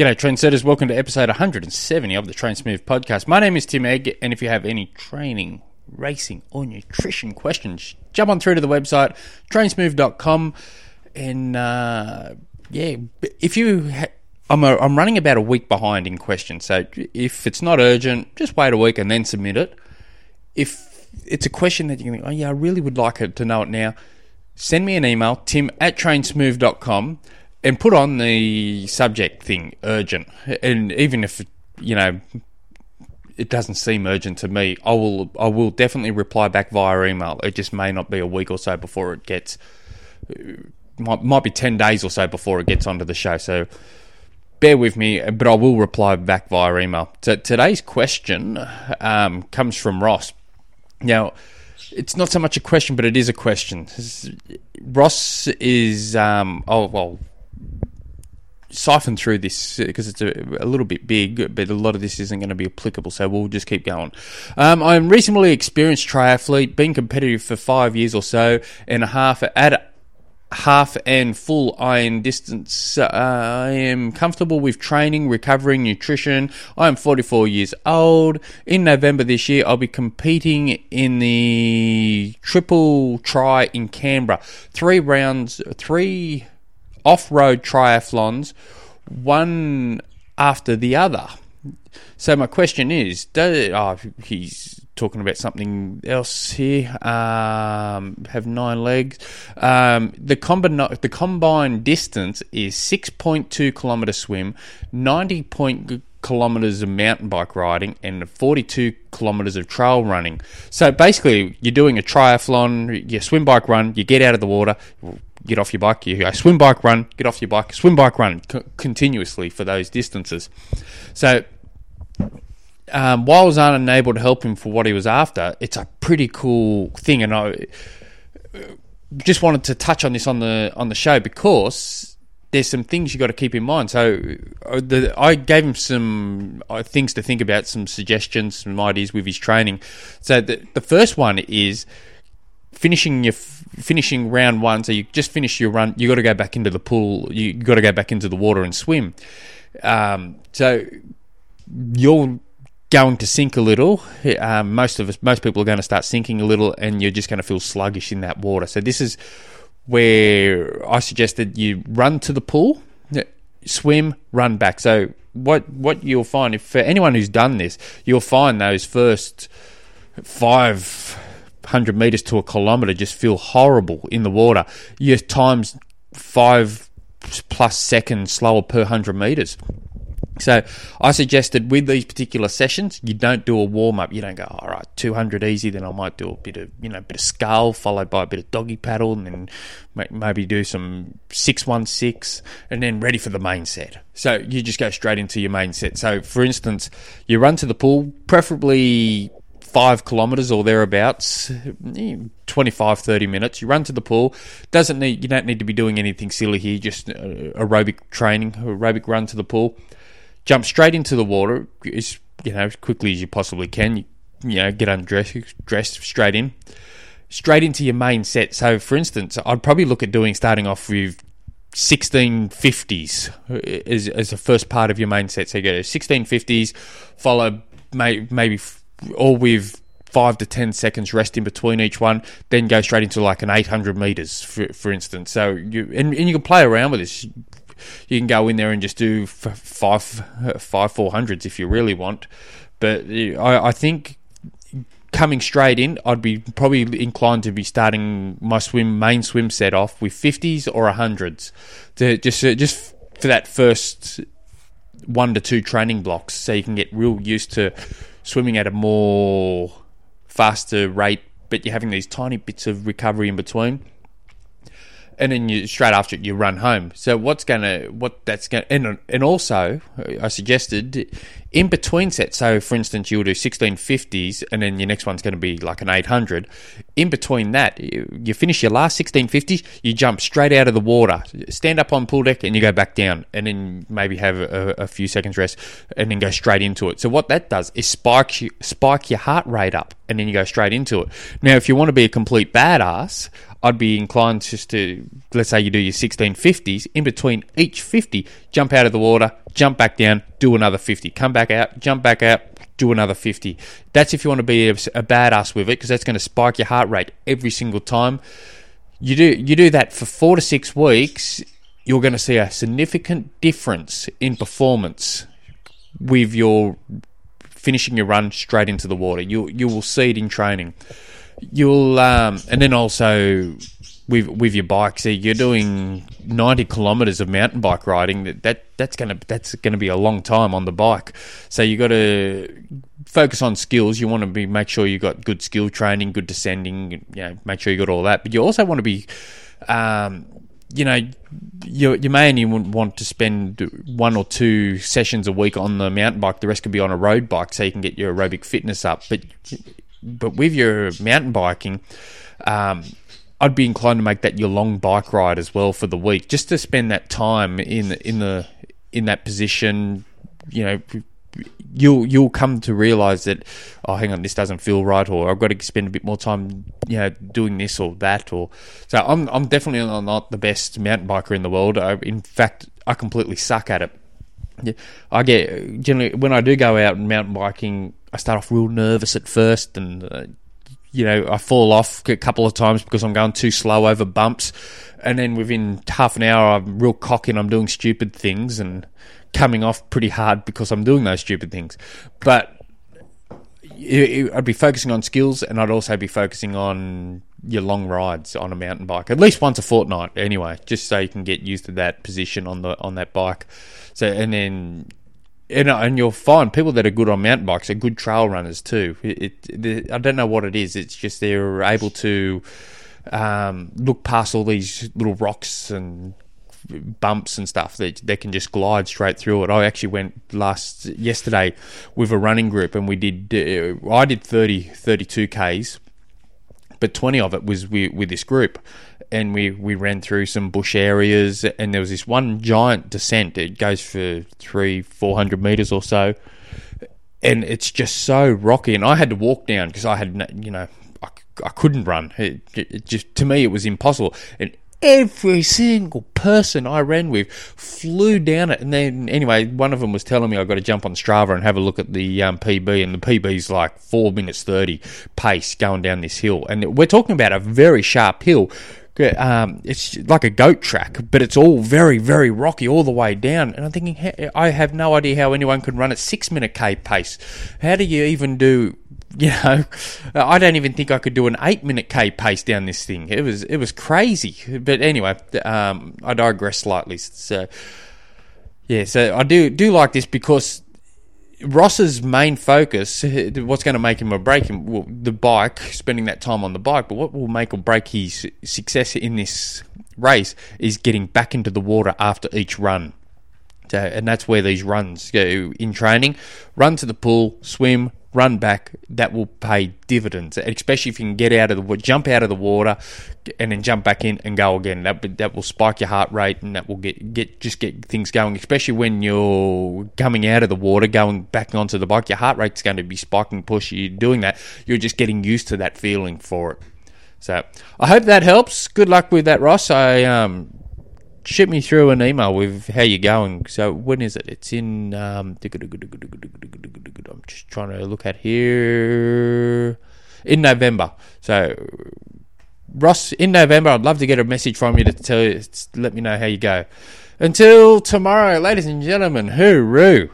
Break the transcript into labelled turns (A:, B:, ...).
A: G'day, trendsetters. Welcome to episode 170 of the Train Smooth podcast. My name is Tim Egg, and if you have any training, racing, or nutrition questions, jump on through to the website, trainsmooth.com. And uh, yeah, if you. Ha- I'm, a, I'm running about a week behind in questions, so if it's not urgent, just wait a week and then submit it. If it's a question that you think, oh yeah, I really would like to know it now, send me an email, tim at trainsmooth.com and put on the subject thing urgent. And even if you know it doesn't seem urgent to me, I will I will definitely reply back via email. It just may not be a week or so before it gets. Might, might be ten days or so before it gets onto the show. So bear with me, but I will reply back via email. So today's question um, comes from Ross. Now it's not so much a question, but it is a question. Ross is, um, oh, well, siphon through this because it's a, a, little bit big, but a lot of this isn't going to be applicable, so we'll just keep going. Um, I'm reasonably experienced triathlete, been competitive for five years or so and a half at half and full iron distance. Uh, I am comfortable with training, recovering, nutrition. I am 44 years old. In November this year, I'll be competing in the triple try in Canberra. Three rounds, three off road triathlons, one after the other. So my question is, does, oh, he's talking about something else here. Um, have nine legs. Um, the combine the combined distance is six point two kilometer swim, ninety point kilometers of mountain bike riding, and forty two kilometers of trail running. So basically, you're doing a triathlon, you swim, bike, run. You get out of the water get off your bike, you go swim, bike, run, get off your bike, swim, bike, run c- continuously for those distances. So um, while I was unable to help him for what he was after, it's a pretty cool thing, and I uh, just wanted to touch on this on the on the show because there's some things you got to keep in mind. So uh, the, I gave him some uh, things to think about, some suggestions, some ideas with his training. So the the first one is finishing your finishing round one, so you just finish your run, you got to go back into the pool. You got to go back into the water and swim. Um, so you're going to sink a little. Um, most of us, most people are going to start sinking a little, and you're just going to feel sluggish in that water. So this is where I suggested you run to the pool, swim, run back. So what what you'll find if for anyone who's done this, you'll find those first five 100 meters to a kilometer just feel horrible in the water. Your time's five plus seconds slower per 100 meters. So I suggested with these particular sessions, you don't do a warm up. You don't go, all right, 200 easy, then I might do a bit of, you know, bit of scull followed by a bit of doggy paddle and then maybe do some 616 and then ready for the main set. So you just go straight into your main set. So for instance, you run to the pool, preferably five kilometres or thereabouts, 25, 30 minutes. You run to the pool. Doesn't need you don't need to be doing anything silly here. Just uh, aerobic training, aerobic run to the pool. Jump straight into the water as you know as quickly as you possibly can. You, you know, get undressed, dressed straight in, straight into your main set. So, for instance, I'd probably look at doing starting off with 1650s as, as the first part of your main set. So you go to 1650s, follow may, maybe or with five to ten seconds rest in between each one, then go straight into like an 800 meters, for, for instance. So you and, and you can play around with this. You can go in there and just do five five four hundreds if you really want. But uh, I, I think coming straight in, I'd be probably inclined to be starting my swim main swim set off with 50s or 100s to just uh, just for that first one to two training blocks, so you can get real used to swimming at a more faster rate, but you're having these tiny bits of recovery in between. And then you straight after it, you run home. So what's gonna what that's gonna and and also I suggested in between sets. So, for instance, you'll do 1650s, and then your next one's going to be like an 800. In between that, you, finish your last 1650s, you jump straight out of the water, stand up on pool deck, and you go back down, and then maybe have a, a few seconds rest, and then go straight into it. So, what that does is spike you, spike your heart rate up, and then you go straight into it. Now, if you want to be a complete badass, I'd be inclined just to, let's say you do your 1650s, in between each 50, jump out of the water, jump back down, do another 50. Come back out, jump back out, do another 50. That's if you want to be a, a badass with it because that's going to spike your heart rate every single time. You do you do that for 4 to 6 weeks, you're going to see a significant difference in performance with your finishing your run straight into the water. You you will see it in training. You'll um, and then also with with your bike. So you're doing 90 kilometers of mountain bike riding. That, that that's gonna that's gonna be a long time on the bike. So you got to focus on skills. You want to be make sure you got good skill training, good descending. You know, make sure you got all that. But you also want to be um, you know, you you may only want to spend one or two sessions a week on the mountain bike. The rest could be on a road bike, so you can get your aerobic fitness up. But but with your mountain biking, um, I'd be inclined to make that your long bike ride as well for the week, just to spend that time in in the in that position. You know, you'll you'll come to realize that oh hang on this doesn't feel right or I've got to spend a bit more time you know doing this or that or so I'm I'm definitely not the best mountain biker in the world I, in fact I completely suck at it I get generally when I do go out mountain biking I start off real nervous at first and uh, you know I fall off a couple of times because I'm going too slow over bumps and then within half an hour I'm real cocky and I'm doing stupid things and coming off pretty hard because I'm doing those stupid things. But I'd be focusing on skills, and I'd also be focusing on your long rides on a mountain bike, at least once a fortnight, anyway, just so you can get used to that position on the on that bike. So, and then and, and you'll find people that are good on mountain bikes are good trail runners too. It, it, I don't know what it is. It's just they're able to um, look past all these little rocks and bumps and stuff that they can just glide straight through it. I actually went last yesterday with a running group and we did uh, I did 30 32 Ks but 20 of it was with, with this group and we, we ran through some bush areas and there was this one giant descent it goes for three 400 meters or so and it's just so rocky and I had to walk down because I had you know I, I couldn't run it, it, just to me it was impossible and every single person I ran with flew down it. And then, anyway, one of them was telling me I got to jump on Strava and have a look at the um, PB, and the PB's like four minutes thirty pace going down this hill, and we're talking about a very sharp hill. Um, it's like a goat track, but it's all very, very rocky all the way down. And I'm thinking, I have no idea how anyone can run at six minute K pace. How do you even do you know, I don't even think I could do an eight minute K pace down this thing. It was it was crazy. But anyway, um, I digress slightly. So yeah, so I do do like this because Ross's main focus, what's going to make him or break him, well, the bike, spending that time on the bike. But what will make or break his success in this race is getting back into the water after each run. So, and that's where these runs go in training. Run to the pool, swim, run back, that will pay dividends. Especially if you can get out of the jump out of the water, and then jump back in and go again. That that will spike your heart rate, and that will get get just get things going. Especially when you're coming out of the water, going back onto the bike, your heart rate's going to be spiking. Push. You're doing that. You're just getting used to that feeling for it. So I hope that helps. Good luck with that, Ross. I um shoot me through an email with how you're going. So when is it? It's in. Um, I'm just trying to look at here in November. So Ross, in November, I'd love to get a message from you to tell you, let me know how you go. Until tomorrow, ladies and gentlemen, hooroo.